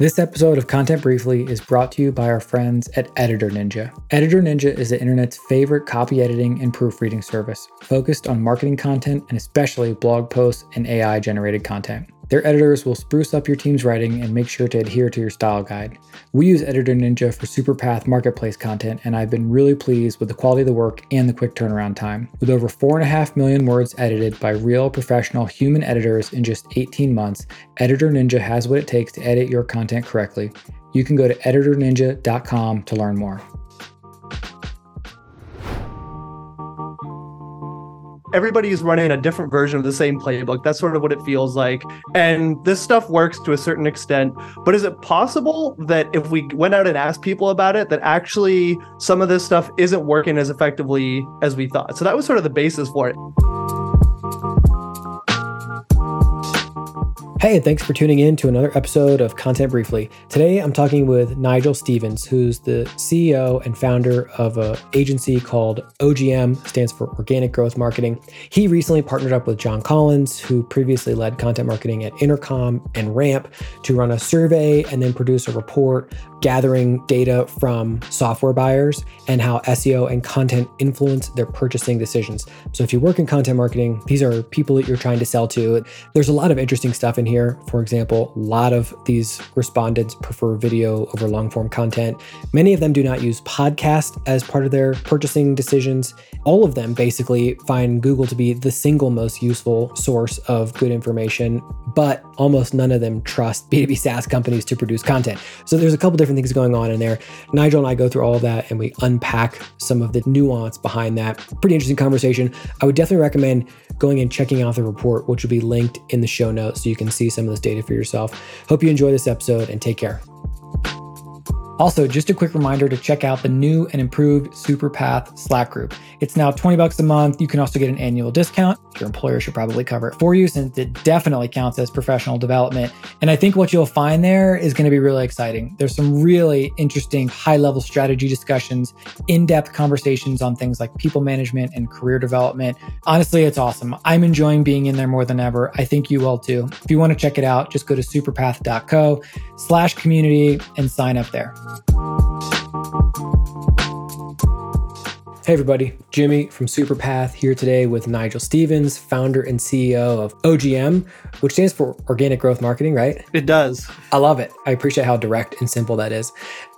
This episode of Content Briefly is brought to you by our friends at Editor Ninja. Editor Ninja is the internet's favorite copy editing and proofreading service, focused on marketing content and especially blog posts and AI generated content. Their editors will spruce up your team's writing and make sure to adhere to your style guide. We use Editor Ninja for Superpath marketplace content, and I've been really pleased with the quality of the work and the quick turnaround time. With over 4.5 million words edited by real professional human editors in just 18 months, Editor Ninja has what it takes to edit your content correctly. You can go to editorninja.com to learn more. Everybody's running a different version of the same playbook. That's sort of what it feels like. And this stuff works to a certain extent. But is it possible that if we went out and asked people about it, that actually some of this stuff isn't working as effectively as we thought? So that was sort of the basis for it. Hey, and thanks for tuning in to another episode of Content Briefly. Today I'm talking with Nigel Stevens, who's the CEO and founder of an agency called OGM, stands for Organic Growth Marketing. He recently partnered up with John Collins, who previously led content marketing at Intercom and Ramp, to run a survey and then produce a report gathering data from software buyers and how SEO and content influence their purchasing decisions. So if you work in content marketing, these are people that you're trying to sell to. There's a lot of interesting stuff in here. For example, a lot of these respondents prefer video over long form content. Many of them do not use podcast as part of their purchasing decisions. All of them basically find Google to be the single most useful source of good information, but almost none of them trust B2B SaaS companies to produce content. So there's a couple different things going on in there. Nigel and I go through all of that and we unpack some of the nuance behind that. Pretty interesting conversation. I would definitely recommend going and checking out the report, which will be linked in the show notes so you can see some of this data for yourself. Hope you enjoy this episode and take care. Also, just a quick reminder to check out the new and improved Superpath Slack group. It's now 20 bucks a month. You can also get an annual discount. Your employer should probably cover it for you since it definitely counts as professional development. And I think what you'll find there is going to be really exciting. There's some really interesting high level strategy discussions, in depth conversations on things like people management and career development. Honestly, it's awesome. I'm enjoying being in there more than ever. I think you will too. If you want to check it out, just go to superpath.co slash community and sign up there. Hey, everybody, Jimmy from Superpath here today with Nigel Stevens, founder and CEO of OGM, which stands for Organic Growth Marketing, right? It does. I love it. I appreciate how direct and simple that is.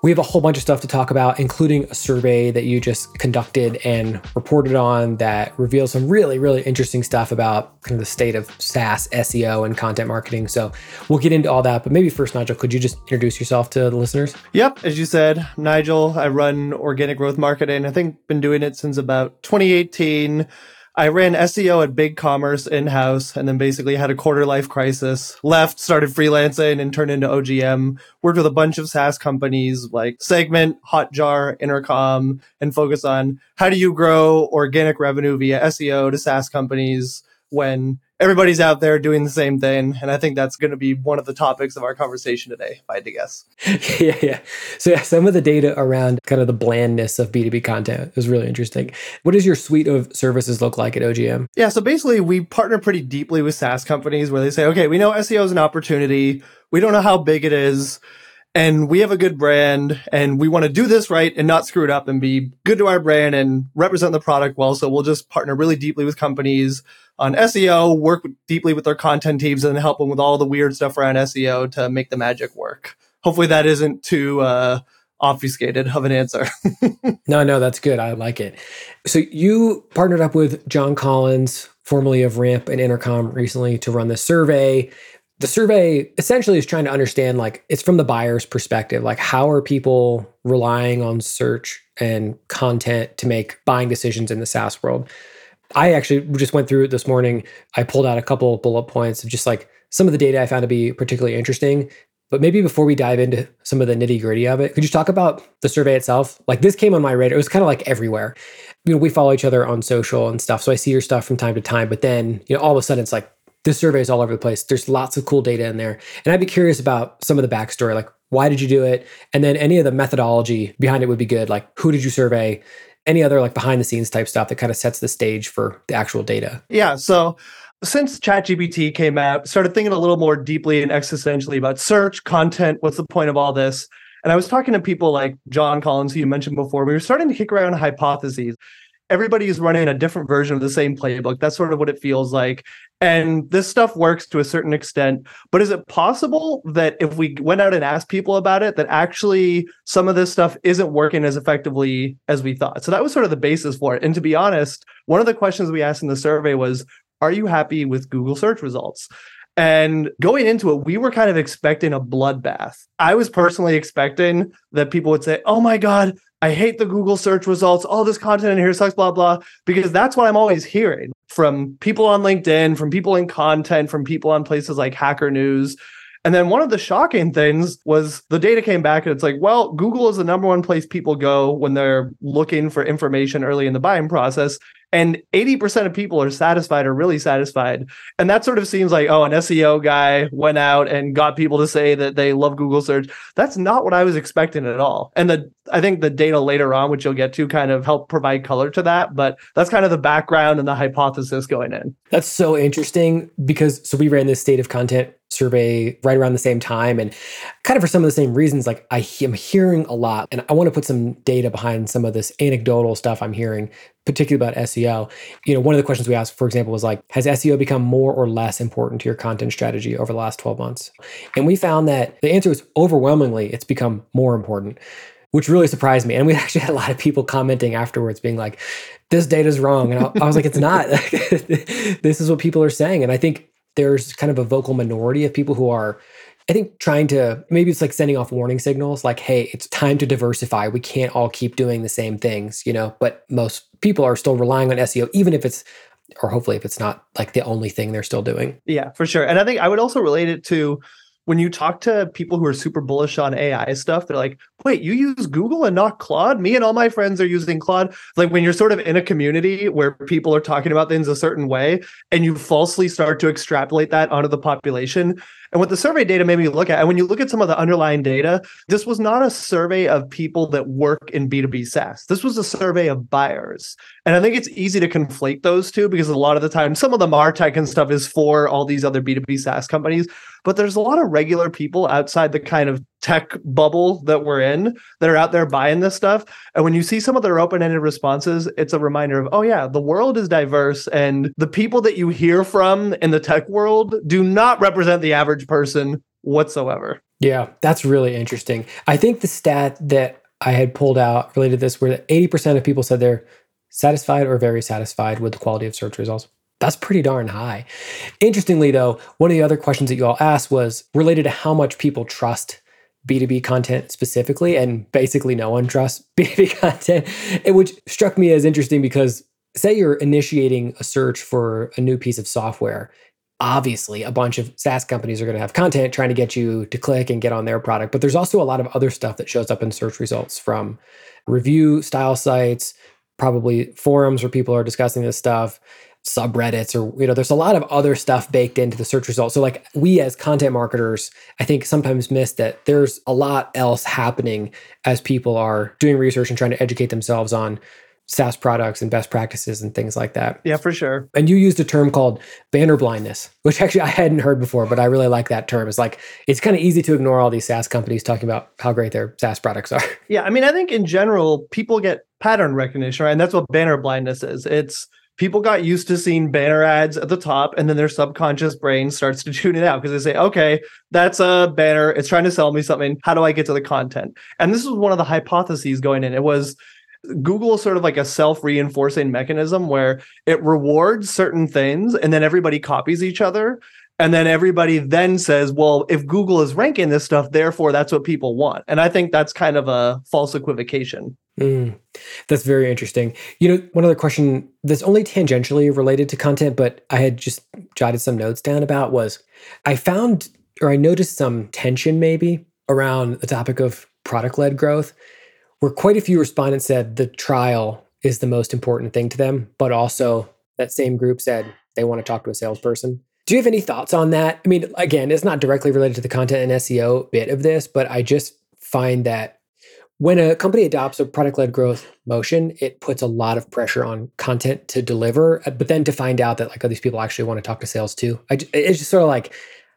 We have a whole bunch of stuff to talk about, including a survey that you just conducted and reported on that reveals some really, really interesting stuff about kind of the state of SaaS, SEO, and content marketing. So we'll get into all that. But maybe first, Nigel, could you just introduce yourself to the listeners? Yep. As you said, Nigel, I run organic growth marketing. I think been doing it since about 2018. I ran SEO at BigCommerce in house and then basically had a quarter life crisis, left, started freelancing and turned into OGM, worked with a bunch of SaaS companies like Segment, Hotjar, Intercom, and focus on how do you grow organic revenue via SEO to SaaS companies when everybody's out there doing the same thing. And I think that's going to be one of the topics of our conversation today, if I had to guess. yeah, yeah. So, yeah, some of the data around kind of the blandness of B2B content is really interesting. What does your suite of services look like at OGM? Yeah, so basically, we partner pretty deeply with SaaS companies where they say, okay, we know SEO is an opportunity, we don't know how big it is and we have a good brand and we want to do this right and not screw it up and be good to our brand and represent the product well. So we'll just partner really deeply with companies on SEO, work deeply with their content teams and help them with all the weird stuff around SEO to make the magic work. Hopefully that isn't too, uh, obfuscated of an answer. no, no, that's good. I like it. So you partnered up with John Collins, formerly of Ramp and Intercom recently to run this survey the survey essentially is trying to understand like it's from the buyer's perspective like how are people relying on search and content to make buying decisions in the SaaS world? I actually just went through it this morning. I pulled out a couple of bullet points of just like some of the data I found to be particularly interesting. But maybe before we dive into some of the nitty gritty of it could you talk about the survey itself? Like this came on my radar. It was kind of like everywhere. You know we follow each other on social and stuff so I see your stuff from time to time but then you know all of a sudden it's like this survey is all over the place. There's lots of cool data in there. And I'd be curious about some of the backstory, like why did you do it? And then any of the methodology behind it would be good. Like who did you survey? Any other like behind the scenes type stuff that kind of sets the stage for the actual data. Yeah. So since ChatGPT came out, started thinking a little more deeply and existentially about search, content, what's the point of all this? And I was talking to people like John Collins, who you mentioned before. We were starting to kick around hypotheses. Everybody is running a different version of the same playbook. That's sort of what it feels like. And this stuff works to a certain extent. But is it possible that if we went out and asked people about it, that actually some of this stuff isn't working as effectively as we thought? So that was sort of the basis for it. And to be honest, one of the questions we asked in the survey was Are you happy with Google search results? And going into it, we were kind of expecting a bloodbath. I was personally expecting that people would say, Oh my God, I hate the Google search results. All this content in here sucks, blah, blah, because that's what I'm always hearing from people on LinkedIn, from people in content, from people on places like Hacker News. And then one of the shocking things was the data came back and it's like, well, Google is the number one place people go when they're looking for information early in the buying process and 80% of people are satisfied or really satisfied. And that sort of seems like oh an seo guy went out and got people to say that they love google search. That's not what i was expecting at all. And the i think the data later on which you'll get to kind of help provide color to that but that's kind of the background and the hypothesis going in. That's so interesting because so we ran this state of content survey right around the same time and kind of for some of the same reasons like i am hearing a lot and i want to put some data behind some of this anecdotal stuff i'm hearing particularly about SEO, you know, one of the questions we asked, for example, was like, has SEO become more or less important to your content strategy over the last 12 months? And we found that the answer was overwhelmingly, it's become more important, which really surprised me. And we actually had a lot of people commenting afterwards, being like, this data is wrong. And I, I was like, it's not. this is what people are saying. And I think there's kind of a vocal minority of people who are I think trying to maybe it's like sending off warning signals like, hey, it's time to diversify. We can't all keep doing the same things, you know, but most people are still relying on SEO, even if it's or hopefully if it's not like the only thing they're still doing. Yeah, for sure. And I think I would also relate it to when you talk to people who are super bullish on AI stuff, they're like, wait, you use Google and not Claude? Me and all my friends are using Claude. Like when you're sort of in a community where people are talking about things a certain way and you falsely start to extrapolate that onto the population, and what the survey data made me look at, and when you look at some of the underlying data, this was not a survey of people that work in B2B SaaS. This was a survey of buyers. And I think it's easy to conflate those two because a lot of the time, some of the MarTech and stuff is for all these other B2B SaaS companies. But there's a lot of regular people outside the kind of tech bubble that we're in that are out there buying this stuff. And when you see some of their open ended responses, it's a reminder of, oh, yeah, the world is diverse. And the people that you hear from in the tech world do not represent the average person whatsoever. Yeah, that's really interesting. I think the stat that I had pulled out related to this where 80% of people said they're satisfied or very satisfied with the quality of search results. That's pretty darn high. Interestingly, though, one of the other questions that you all asked was related to how much people trust B2B content specifically, and basically no one trusts B2B content, which struck me as interesting because say you're initiating a search for a new piece of software. Obviously, a bunch of SaaS companies are going to have content trying to get you to click and get on their product, but there's also a lot of other stuff that shows up in search results from review style sites, probably forums where people are discussing this stuff subreddits or you know there's a lot of other stuff baked into the search results. So like we as content marketers i think sometimes miss that there's a lot else happening as people are doing research and trying to educate themselves on SaaS products and best practices and things like that. Yeah, for sure. And you used a term called banner blindness, which actually I hadn't heard before, but I really like that term. It's like it's kind of easy to ignore all these SaaS companies talking about how great their SaaS products are. Yeah, I mean, I think in general, people get pattern recognition, right? And that's what banner blindness is. It's people got used to seeing banner ads at the top and then their subconscious brain starts to tune it out because they say okay that's a banner it's trying to sell me something how do i get to the content and this was one of the hypotheses going in it was Google is sort of like a self-reinforcing mechanism where it rewards certain things and then everybody copies each other and then everybody then says, well, if Google is ranking this stuff, therefore that's what people want. And I think that's kind of a false equivocation. Mm, that's very interesting. You know, one other question that's only tangentially related to content, but I had just jotted some notes down about was I found or I noticed some tension maybe around the topic of product led growth, where quite a few respondents said the trial is the most important thing to them, but also that same group said they want to talk to a salesperson. Do you have any thoughts on that? I mean, again, it's not directly related to the content and SEO bit of this, but I just find that When a company adopts a product led growth motion, it puts a lot of pressure on content to deliver, uh, but then to find out that like, oh, these people actually want to talk to sales too. I, it's just sort of like,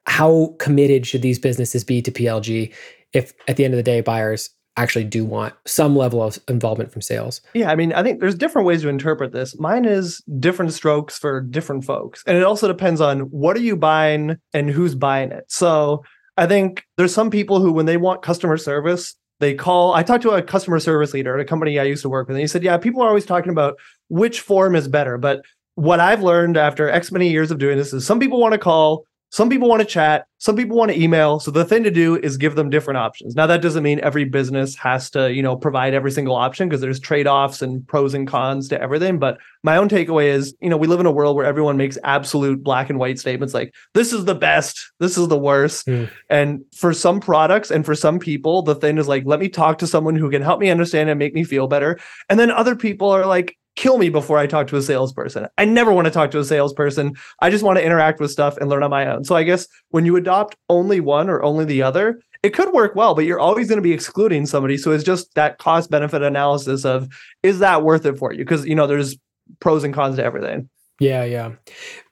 how committed should these businesses be to PLG if at the end of the day buyers actually do want some level of involvement from sales. Yeah, I mean, I think there's different ways to interpret this. Mine is different strokes for different folks. And it also depends on what are you buying and who's buying it. So, I think there's some people who when they want customer service, they call I talked to a customer service leader at a company I used to work with and he said, "Yeah, people are always talking about which form is better, but what I've learned after X many years of doing this is some people want to call, some people want to chat, some people want to email. So the thing to do is give them different options. Now that doesn't mean every business has to, you know, provide every single option because there's trade-offs and pros and cons to everything, but my own takeaway is, you know, we live in a world where everyone makes absolute black and white statements like this is the best, this is the worst. Mm. And for some products and for some people, the thing is like let me talk to someone who can help me understand and make me feel better. And then other people are like kill me before I talk to a salesperson. I never want to talk to a salesperson. I just want to interact with stuff and learn on my own. So I guess when you adopt only one or only the other, it could work well, but you're always going to be excluding somebody. So it's just that cost benefit analysis of is that worth it for you? Because you know there's pros and cons to everything. Yeah, yeah.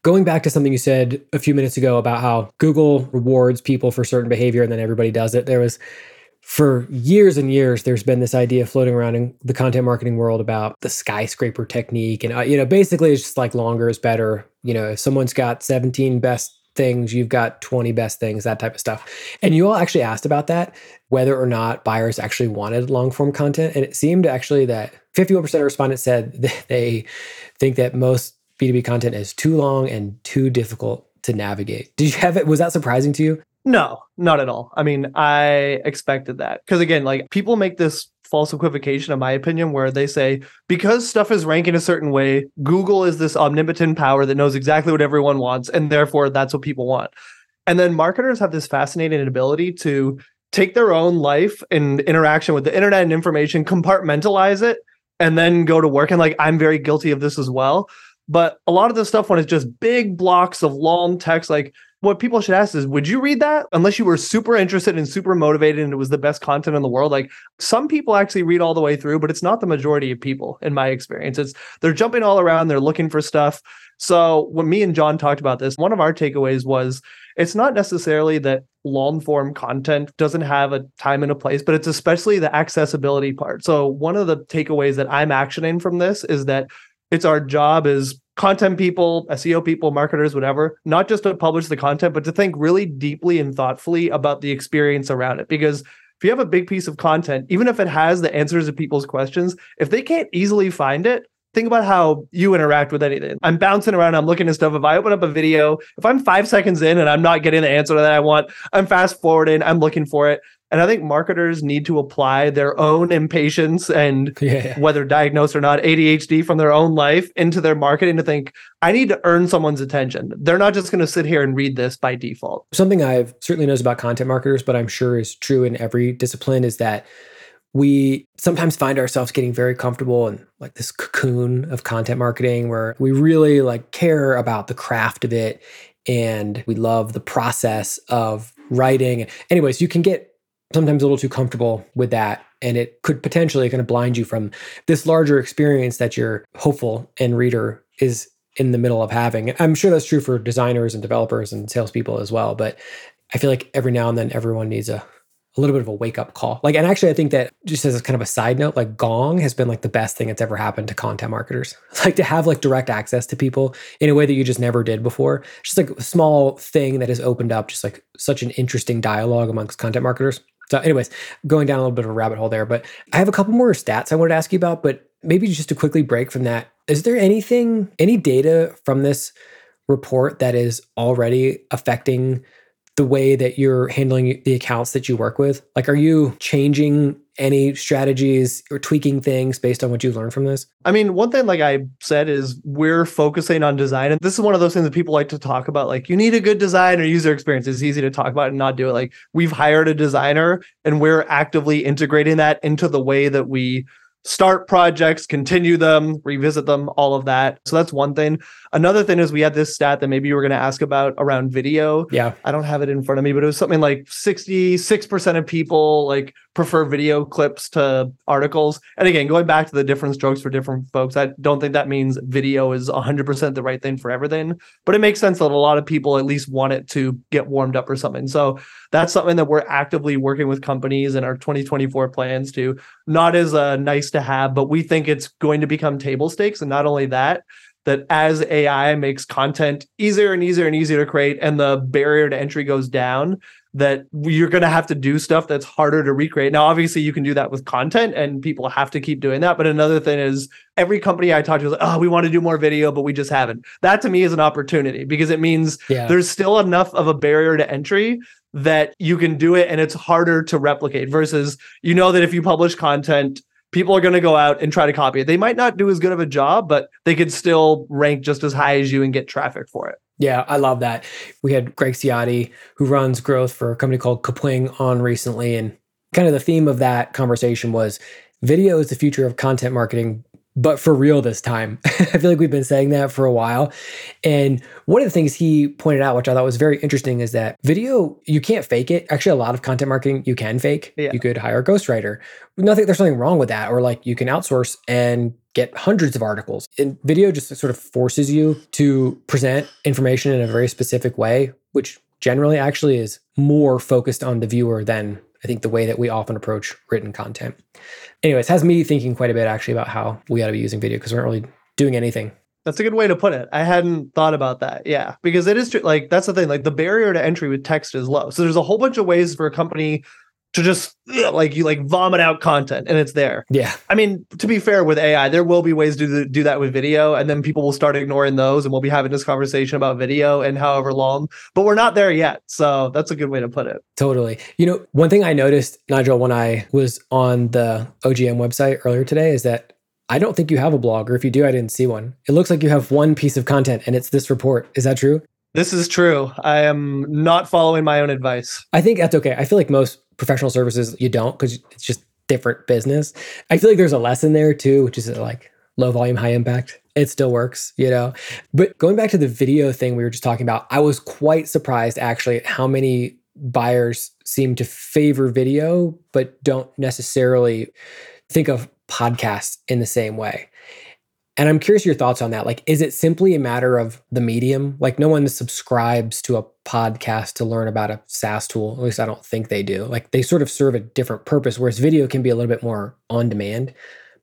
Going back to something you said a few minutes ago about how Google rewards people for certain behavior and then everybody does it. There was for years and years there's been this idea floating around in the content marketing world about the skyscraper technique. And uh, you know basically it's just like longer is better. You know if someone's got 17 best things you've got 20 best things that type of stuff. And you all actually asked about that whether or not buyers actually wanted long form content. And it seemed actually that 51% of respondents said they think that most b2b content is too long and too difficult to navigate. Did you have it was that surprising to you no, not at all. I mean, I expected that because again, like people make this false equivocation, in my opinion, where they say because stuff is ranking a certain way, Google is this omnipotent power that knows exactly what everyone wants, and therefore that's what people want. And then marketers have this fascinating ability to take their own life and interaction with the internet and information, compartmentalize it, and then go to work. And like I'm very guilty of this as well. But a lot of the stuff when it's just big blocks of long text, like what people should ask is would you read that? Unless you were super interested and super motivated and it was the best content in the world. Like some people actually read all the way through but it's not the majority of people in my experience. It's they're jumping all around they're looking for stuff. So when me and john talked about this one of our takeaways was it's not necessarily that long form content doesn't have a time and a place but it's especially the accessibility part. So one of the takeaways that i'm actioning from this is that it's our job as content people, SEO people, marketers, whatever, not just to publish the content, but to think really deeply and thoughtfully about the experience around it. Because if you have a big piece of content, even if it has the answers to people's questions, if they can't easily find it, think about how you interact with anything. I'm bouncing around, I'm looking at stuff. If I open up a video, if I'm five seconds in and I'm not getting the answer that I want, I'm fast forwarding, I'm looking for it. And I think marketers need to apply their own impatience and yeah. whether diagnosed or not ADHD from their own life into their marketing to think, I need to earn someone's attention. They're not just going to sit here and read this by default. Something I've certainly knows about content marketers, but I'm sure is true in every discipline is that we sometimes find ourselves getting very comfortable in like this cocoon of content marketing where we really like care about the craft of it and we love the process of writing. Anyways, you can get sometimes a little too comfortable with that and it could potentially kind of blind you from this larger experience that your hopeful and reader is in the middle of having. I'm sure that's true for designers and developers and salespeople as well. But I feel like every now and then everyone needs a, a little bit of a wake up call. Like, and actually, I think that just as kind of a side note, like Gong has been like the best thing that's ever happened to content marketers. Like to have like direct access to people in a way that you just never did before. Just like a small thing that has opened up just like such an interesting dialogue amongst content marketers. So, anyways, going down a little bit of a rabbit hole there, but I have a couple more stats I wanted to ask you about, but maybe just to quickly break from that, is there anything, any data from this report that is already affecting the way that you're handling the accounts that you work with? Like, are you changing any strategies or tweaking things based on what you learned from this? I mean, one thing, like I said, is we're focusing on design. And this is one of those things that people like to talk about. Like, you need a good design or user experience. It's easy to talk about and not do it. Like, we've hired a designer and we're actively integrating that into the way that we start projects, continue them, revisit them, all of that. So that's one thing. Another thing is we had this stat that maybe you were going to ask about around video. Yeah. I don't have it in front of me, but it was something like 66% of people like prefer video clips to articles. And again, going back to the different strokes for different folks, I don't think that means video is 100% the right thing for everything, but it makes sense that a lot of people at least want it to get warmed up or something. So that's something that we're actively working with companies in our 2024 plans to not as a nice to have, but we think it's going to become table stakes. And not only that, that as AI makes content easier and easier and easier to create and the barrier to entry goes down, that you're going to have to do stuff that's harder to recreate. Now, obviously, you can do that with content and people have to keep doing that. But another thing is every company I talk to is like, oh, we want to do more video, but we just haven't. That to me is an opportunity because it means yeah. there's still enough of a barrier to entry that you can do it and it's harder to replicate versus you know that if you publish content, people are going to go out and try to copy it. They might not do as good of a job, but they could still rank just as high as you and get traffic for it. Yeah, I love that. We had Greg Ciotti, who runs growth for a company called Kapwing, on recently. And kind of the theme of that conversation was video is the future of content marketing, but for real this time. I feel like we've been saying that for a while. And one of the things he pointed out, which I thought was very interesting, is that video, you can't fake it. Actually, a lot of content marketing you can fake. Yeah. You could hire a ghostwriter. Nothing, there's nothing wrong with that. Or like you can outsource and get hundreds of articles. And video just sort of forces you to present information in a very specific way, which generally actually is more focused on the viewer than I think the way that we often approach written content. Anyways, has me thinking quite a bit actually about how we ought to be using video because we're not really doing anything. That's a good way to put it. I hadn't thought about that. Yeah, because it is true. Like that's the thing. Like the barrier to entry with text is low. So there's a whole bunch of ways for a company to just like you like vomit out content and it's there. Yeah. I mean, to be fair with AI, there will be ways to do that with video and then people will start ignoring those and we'll be having this conversation about video and however long, but we're not there yet. So that's a good way to put it. Totally. You know, one thing I noticed, Nigel, when I was on the OGM website earlier today is that I don't think you have a blog, or if you do, I didn't see one. It looks like you have one piece of content and it's this report. Is that true? This is true. I am not following my own advice. I think that's okay. I feel like most professional services you don't because it's just different business. I feel like there's a lesson there too, which is like low volume, high impact. It still works, you know. But going back to the video thing we were just talking about, I was quite surprised actually at how many buyers seem to favor video but don't necessarily think of podcasts in the same way. And I'm curious your thoughts on that. Like, is it simply a matter of the medium? Like, no one subscribes to a podcast to learn about a SaaS tool. At least I don't think they do. Like, they sort of serve a different purpose, whereas video can be a little bit more on demand.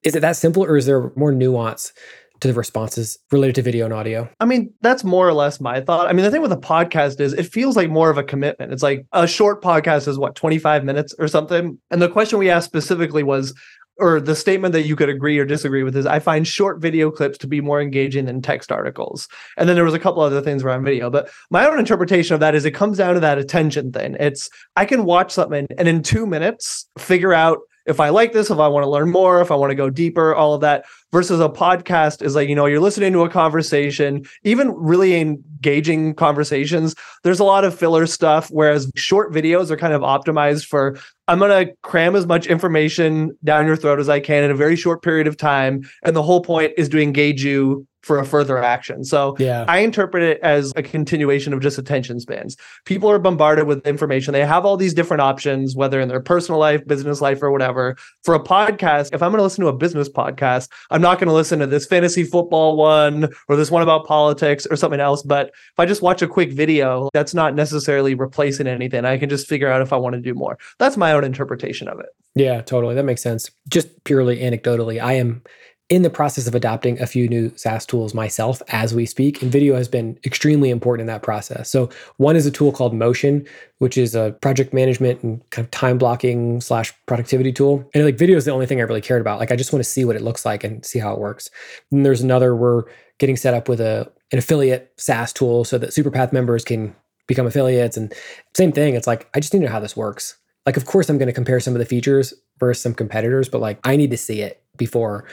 Is it that simple, or is there more nuance to the responses related to video and audio? I mean, that's more or less my thought. I mean, the thing with a podcast is it feels like more of a commitment. It's like a short podcast is what, 25 minutes or something? And the question we asked specifically was or the statement that you could agree or disagree with is I find short video clips to be more engaging than text articles. And then there was a couple other things around video, but my own interpretation of that is it comes down to that attention thing. It's I can watch something and in 2 minutes figure out if I like this, if I want to learn more, if I want to go deeper, all of that versus a podcast is like, you know, you're listening to a conversation, even really engaging conversations. There's a lot of filler stuff, whereas short videos are kind of optimized for I'm going to cram as much information down your throat as I can in a very short period of time. And the whole point is to engage you for a further action. So yeah. I interpret it as a continuation of just attention spans. People are bombarded with information. They have all these different options, whether in their personal life, business life, or whatever. For a podcast, if I'm going to listen to a business podcast, I'm not going to listen to this fantasy football one or this one about politics or something else. But if I just watch a quick video, that's not necessarily replacing anything. I can just figure out if I want to do more. That's my own interpretation of it. Yeah, totally. That makes sense. Just purely anecdotally, I am in the process of adopting a few new SaaS tools myself as we speak, and video has been extremely important in that process. So, one is a tool called Motion, which is a project management and kind of time blocking slash productivity tool. And like video is the only thing I really cared about. Like, I just want to see what it looks like and see how it works. And there's another we're getting set up with a an affiliate SaaS tool so that Superpath members can become affiliates. And same thing, it's like I just need to know how this works. Like, of course, I'm going to compare some of the features versus some competitors, but like I need to see it before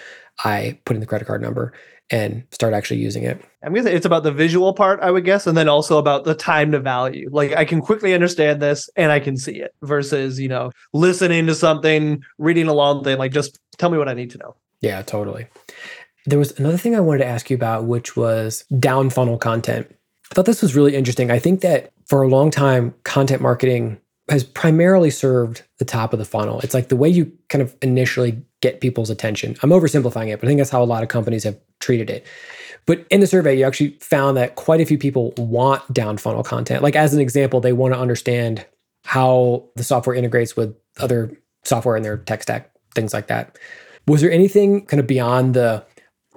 I put in the credit card number and start actually using it. I'm gonna say it's about the visual part, I would guess, and then also about the time to value. Like I can quickly understand this and I can see it versus, you know, listening to something, reading a long thing, like just tell me what I need to know. Yeah, totally. There was another thing I wanted to ask you about, which was down funnel content. I thought this was really interesting. I think that for a long time, content marketing has primarily served the top of the funnel. It's like the way you kind of initially get people's attention. I'm oversimplifying it, but I think that's how a lot of companies have treated it. But in the survey, you actually found that quite a few people want down funnel content. Like, as an example, they want to understand how the software integrates with other software in their tech stack, things like that. Was there anything kind of beyond the,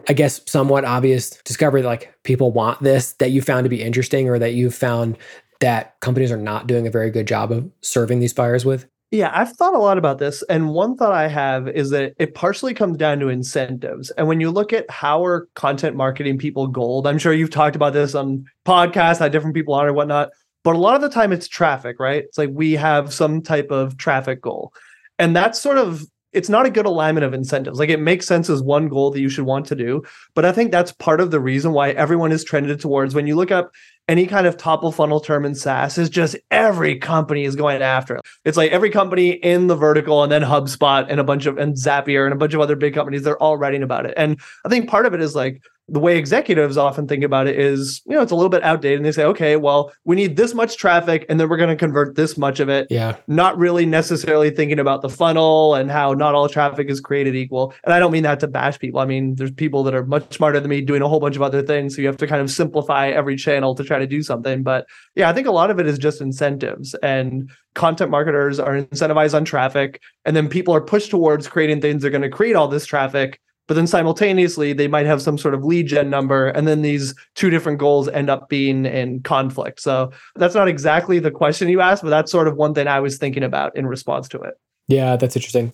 I guess, somewhat obvious discovery that like people want this that you found to be interesting or that you found that companies are not doing a very good job of serving these buyers with? Yeah, I've thought a lot about this. And one thought I have is that it partially comes down to incentives. And when you look at how are content marketing people goaled, I'm sure you've talked about this on podcasts, how different people are and whatnot. But a lot of the time it's traffic, right? It's like we have some type of traffic goal. And that's sort of it's not a good alignment of incentives. Like it makes sense as one goal that you should want to do. But I think that's part of the reason why everyone is trended towards when you look up any kind of top of funnel term in SaaS is just every company is going after. It. It's like every company in the vertical and then HubSpot and a bunch of and Zapier and a bunch of other big companies, they're all writing about it. And I think part of it is like the way executives often think about it is, you know, it's a little bit outdated. And they say, okay, well, we need this much traffic and then we're going to convert this much of it. Yeah. Not really necessarily thinking about the funnel and how not all traffic is created equal. And I don't mean that to bash people. I mean, there's people that are much smarter than me doing a whole bunch of other things. So you have to kind of simplify every channel to try to do something. But yeah, I think a lot of it is just incentives and content marketers are incentivized on traffic. And then people are pushed towards creating things that are going to create all this traffic but then simultaneously they might have some sort of lead gen number and then these two different goals end up being in conflict. So that's not exactly the question you asked but that's sort of one thing i was thinking about in response to it. Yeah that's interesting.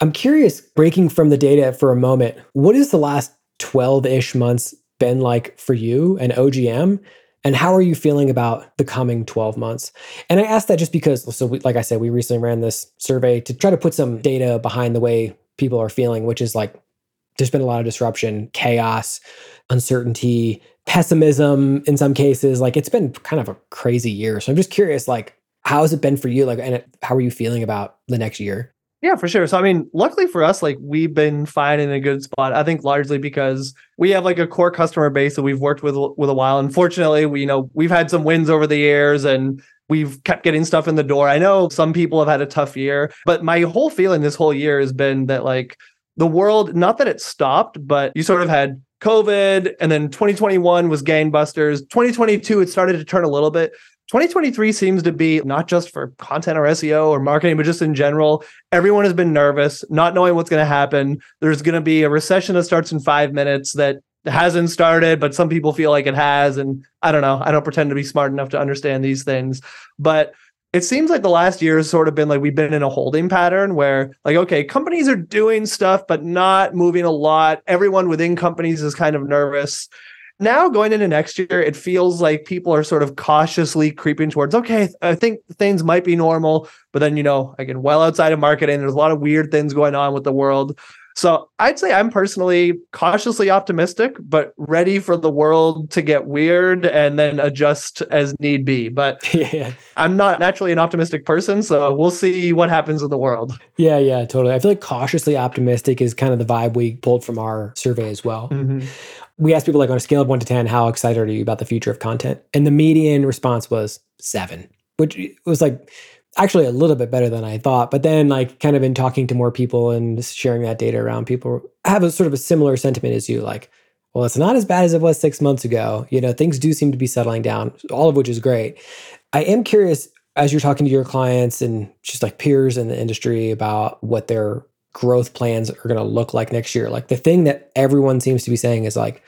I'm curious breaking from the data for a moment what is the last 12-ish months been like for you and ogm and how are you feeling about the coming 12 months? And i ask that just because so we, like i said we recently ran this survey to try to put some data behind the way people are feeling which is like there's been a lot of disruption, chaos, uncertainty, pessimism in some cases. Like it's been kind of a crazy year. So I'm just curious, like, how has it been for you? Like, and how are you feeling about the next year? Yeah, for sure. So I mean, luckily for us, like we've been fine in a good spot. I think largely because we have like a core customer base that we've worked with with a while. Unfortunately, we you know we've had some wins over the years and we've kept getting stuff in the door. I know some people have had a tough year, but my whole feeling this whole year has been that like the world, not that it stopped, but you sort of had COVID and then 2021 was gangbusters. 2022, it started to turn a little bit. 2023 seems to be not just for content or SEO or marketing, but just in general. Everyone has been nervous, not knowing what's going to happen. There's going to be a recession that starts in five minutes that hasn't started, but some people feel like it has. And I don't know. I don't pretend to be smart enough to understand these things. But it seems like the last year has sort of been like we've been in a holding pattern where like okay companies are doing stuff but not moving a lot. Everyone within companies is kind of nervous. Now going into next year it feels like people are sort of cautiously creeping towards okay i think things might be normal but then you know again well outside of marketing there's a lot of weird things going on with the world so I'd say I'm personally cautiously optimistic, but ready for the world to get weird and then adjust as need be. But yeah. I'm not naturally an optimistic person, so we'll see what happens in the world. Yeah, yeah, totally. I feel like cautiously optimistic is kind of the vibe we pulled from our survey as well. Mm-hmm. We asked people like on a scale of one to 10, how excited are you about the future of content? And the median response was seven, which was like actually a little bit better than I thought. But then, like, kind of in talking to more people and sharing that data around, people have a sort of a similar sentiment as you. Like, well, it's not as bad as it was six months ago. You know, things do seem to be settling down, all of which is great. I am curious as you're talking to your clients and just like peers in the industry about what their growth plans are going to look like next year. Like, the thing that everyone seems to be saying is like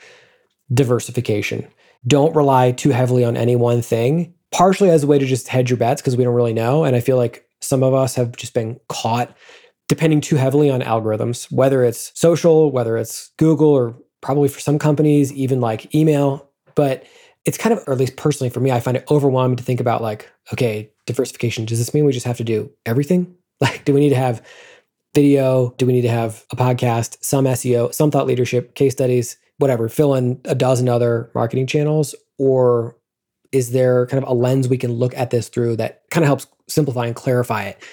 diversification. Don't rely too heavily on any one thing partially as a way to just hedge your bets because we don't really know. And I feel like some of us have just been caught depending too heavily on algorithms, whether it's social, whether it's Google, or probably for some companies, even like email. But it's kind of, or at least personally for me, I find it overwhelming to think about like, okay, diversification. Does this mean we just have to do everything? Like, do we need to have video? Do we need to have a podcast, some SEO, some thought leadership, case studies, whatever, fill in a dozen other marketing channels? Or is there kind of a lens we can look at this through that kind of helps simplify and clarify it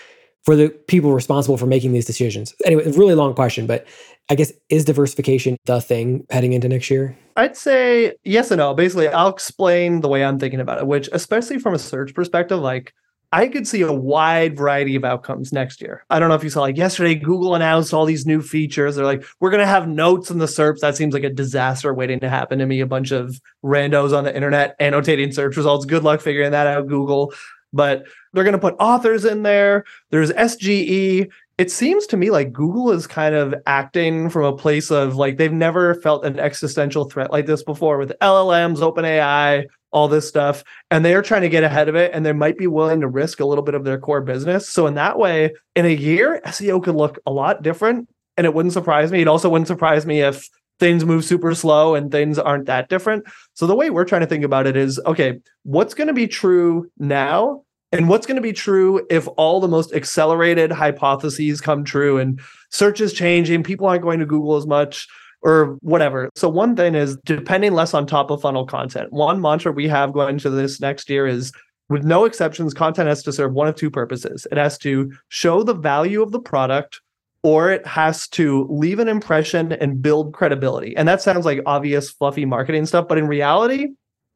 for the people responsible for making these decisions? Anyway, really long question, but I guess is diversification the thing heading into next year? I'd say yes and no. Basically, I'll explain the way I'm thinking about it, which, especially from a search perspective, like I could see a wide variety of outcomes next year. I don't know if you saw like yesterday, Google announced all these new features. They're like, we're going to have notes in the SERPs. That seems like a disaster waiting to happen to me. A bunch of randos on the internet annotating search results. Good luck figuring that out, Google. But they're going to put authors in there. There's SGE it seems to me like Google is kind of acting from a place of like they've never felt an existential threat like this before with LLMs, OpenAI, all this stuff. And they are trying to get ahead of it and they might be willing to risk a little bit of their core business. So, in that way, in a year, SEO could look a lot different. And it wouldn't surprise me. It also wouldn't surprise me if things move super slow and things aren't that different. So, the way we're trying to think about it is okay, what's going to be true now and what's going to be true if all the most accelerated hypotheses come true and search is changing, people aren't going to Google as much or whatever. So, one thing is depending less on top of funnel content. One mantra we have going into this next year is with no exceptions, content has to serve one of two purposes it has to show the value of the product. Or it has to leave an impression and build credibility. And that sounds like obvious, fluffy marketing stuff. But in reality,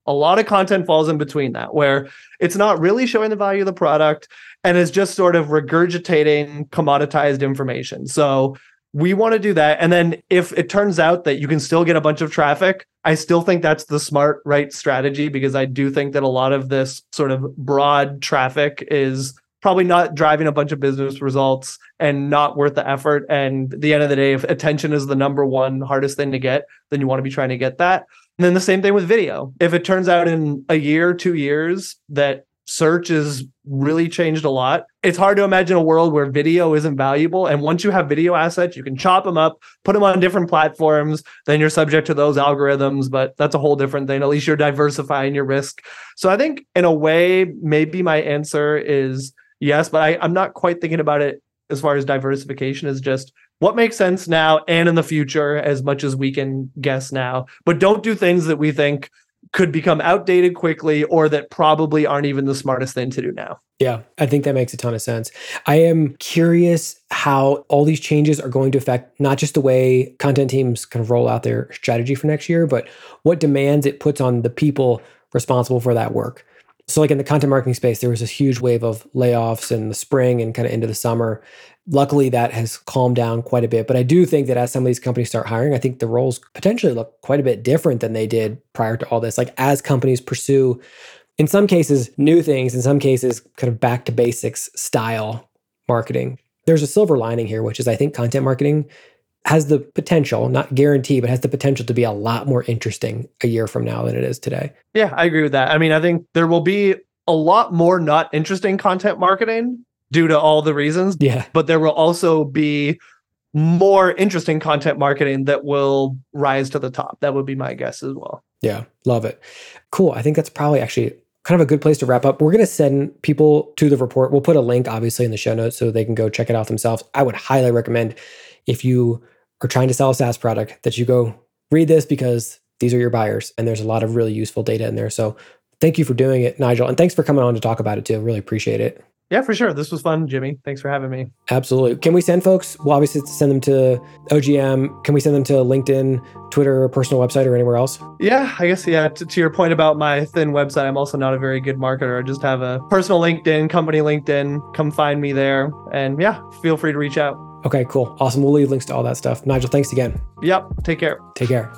a lot of content falls in between that, where it's not really showing the value of the product and is just sort of regurgitating commoditized information. So we want to do that. And then if it turns out that you can still get a bunch of traffic, I still think that's the smart, right strategy because I do think that a lot of this sort of broad traffic is probably not driving a bunch of business results and not worth the effort. And the end of the day, if attention is the number one hardest thing to get, then you want to be trying to get that. And then the same thing with video. If it turns out in a year, two years that search is really changed a lot, it's hard to imagine a world where video isn't valuable. And once you have video assets, you can chop them up, put them on different platforms. Then you're subject to those algorithms, but that's a whole different thing. At least you're diversifying your risk. So I think in a way, maybe my answer is yes, but I, I'm not quite thinking about it as far as diversification is just what makes sense now and in the future as much as we can guess now. But don't do things that we think could become outdated quickly or that probably aren't even the smartest thing to do now. Yeah i think that makes a ton of sense. I am curious how all these changes are going to affect not just the way content teams kind of roll out their strategy for next year but what demands it puts on the people responsible for that work. So, like in the content marketing space, there was this huge wave of layoffs in the spring and kind of into the summer. Luckily, that has calmed down quite a bit. But I do think that as some of these companies start hiring, I think the roles potentially look quite a bit different than they did prior to all this. Like as companies pursue, in some cases, new things, in some cases, kind of back to basics style marketing. There's a silver lining here, which is I think content marketing has the potential, not guarantee, but has the potential to be a lot more interesting a year from now than it is today. Yeah, I agree with that. I mean, I think there will be a lot more not interesting content marketing due to all the reasons. Yeah. But there will also be more interesting content marketing that will rise to the top. That would be my guess as well. Yeah, love it. Cool. I think that's probably actually kind of a good place to wrap up. We're going to send people to the report. We'll put a link obviously in the show notes so they can go check it out themselves. I would highly recommend if you are trying to sell a SaaS product that you go read this because these are your buyers and there's a lot of really useful data in there. So thank you for doing it, Nigel. And thanks for coming on to talk about it too. Really appreciate it. Yeah, for sure. This was fun, Jimmy. Thanks for having me. Absolutely. Can we send folks? Well, obviously, send them to OGM. Can we send them to LinkedIn, Twitter, personal website, or anywhere else? Yeah, I guess, yeah. To, to your point about my thin website, I'm also not a very good marketer. I just have a personal LinkedIn, company LinkedIn. Come find me there. And yeah, feel free to reach out. Okay, cool. Awesome. We'll leave links to all that stuff. Nigel, thanks again. Yep. Take care. Take care.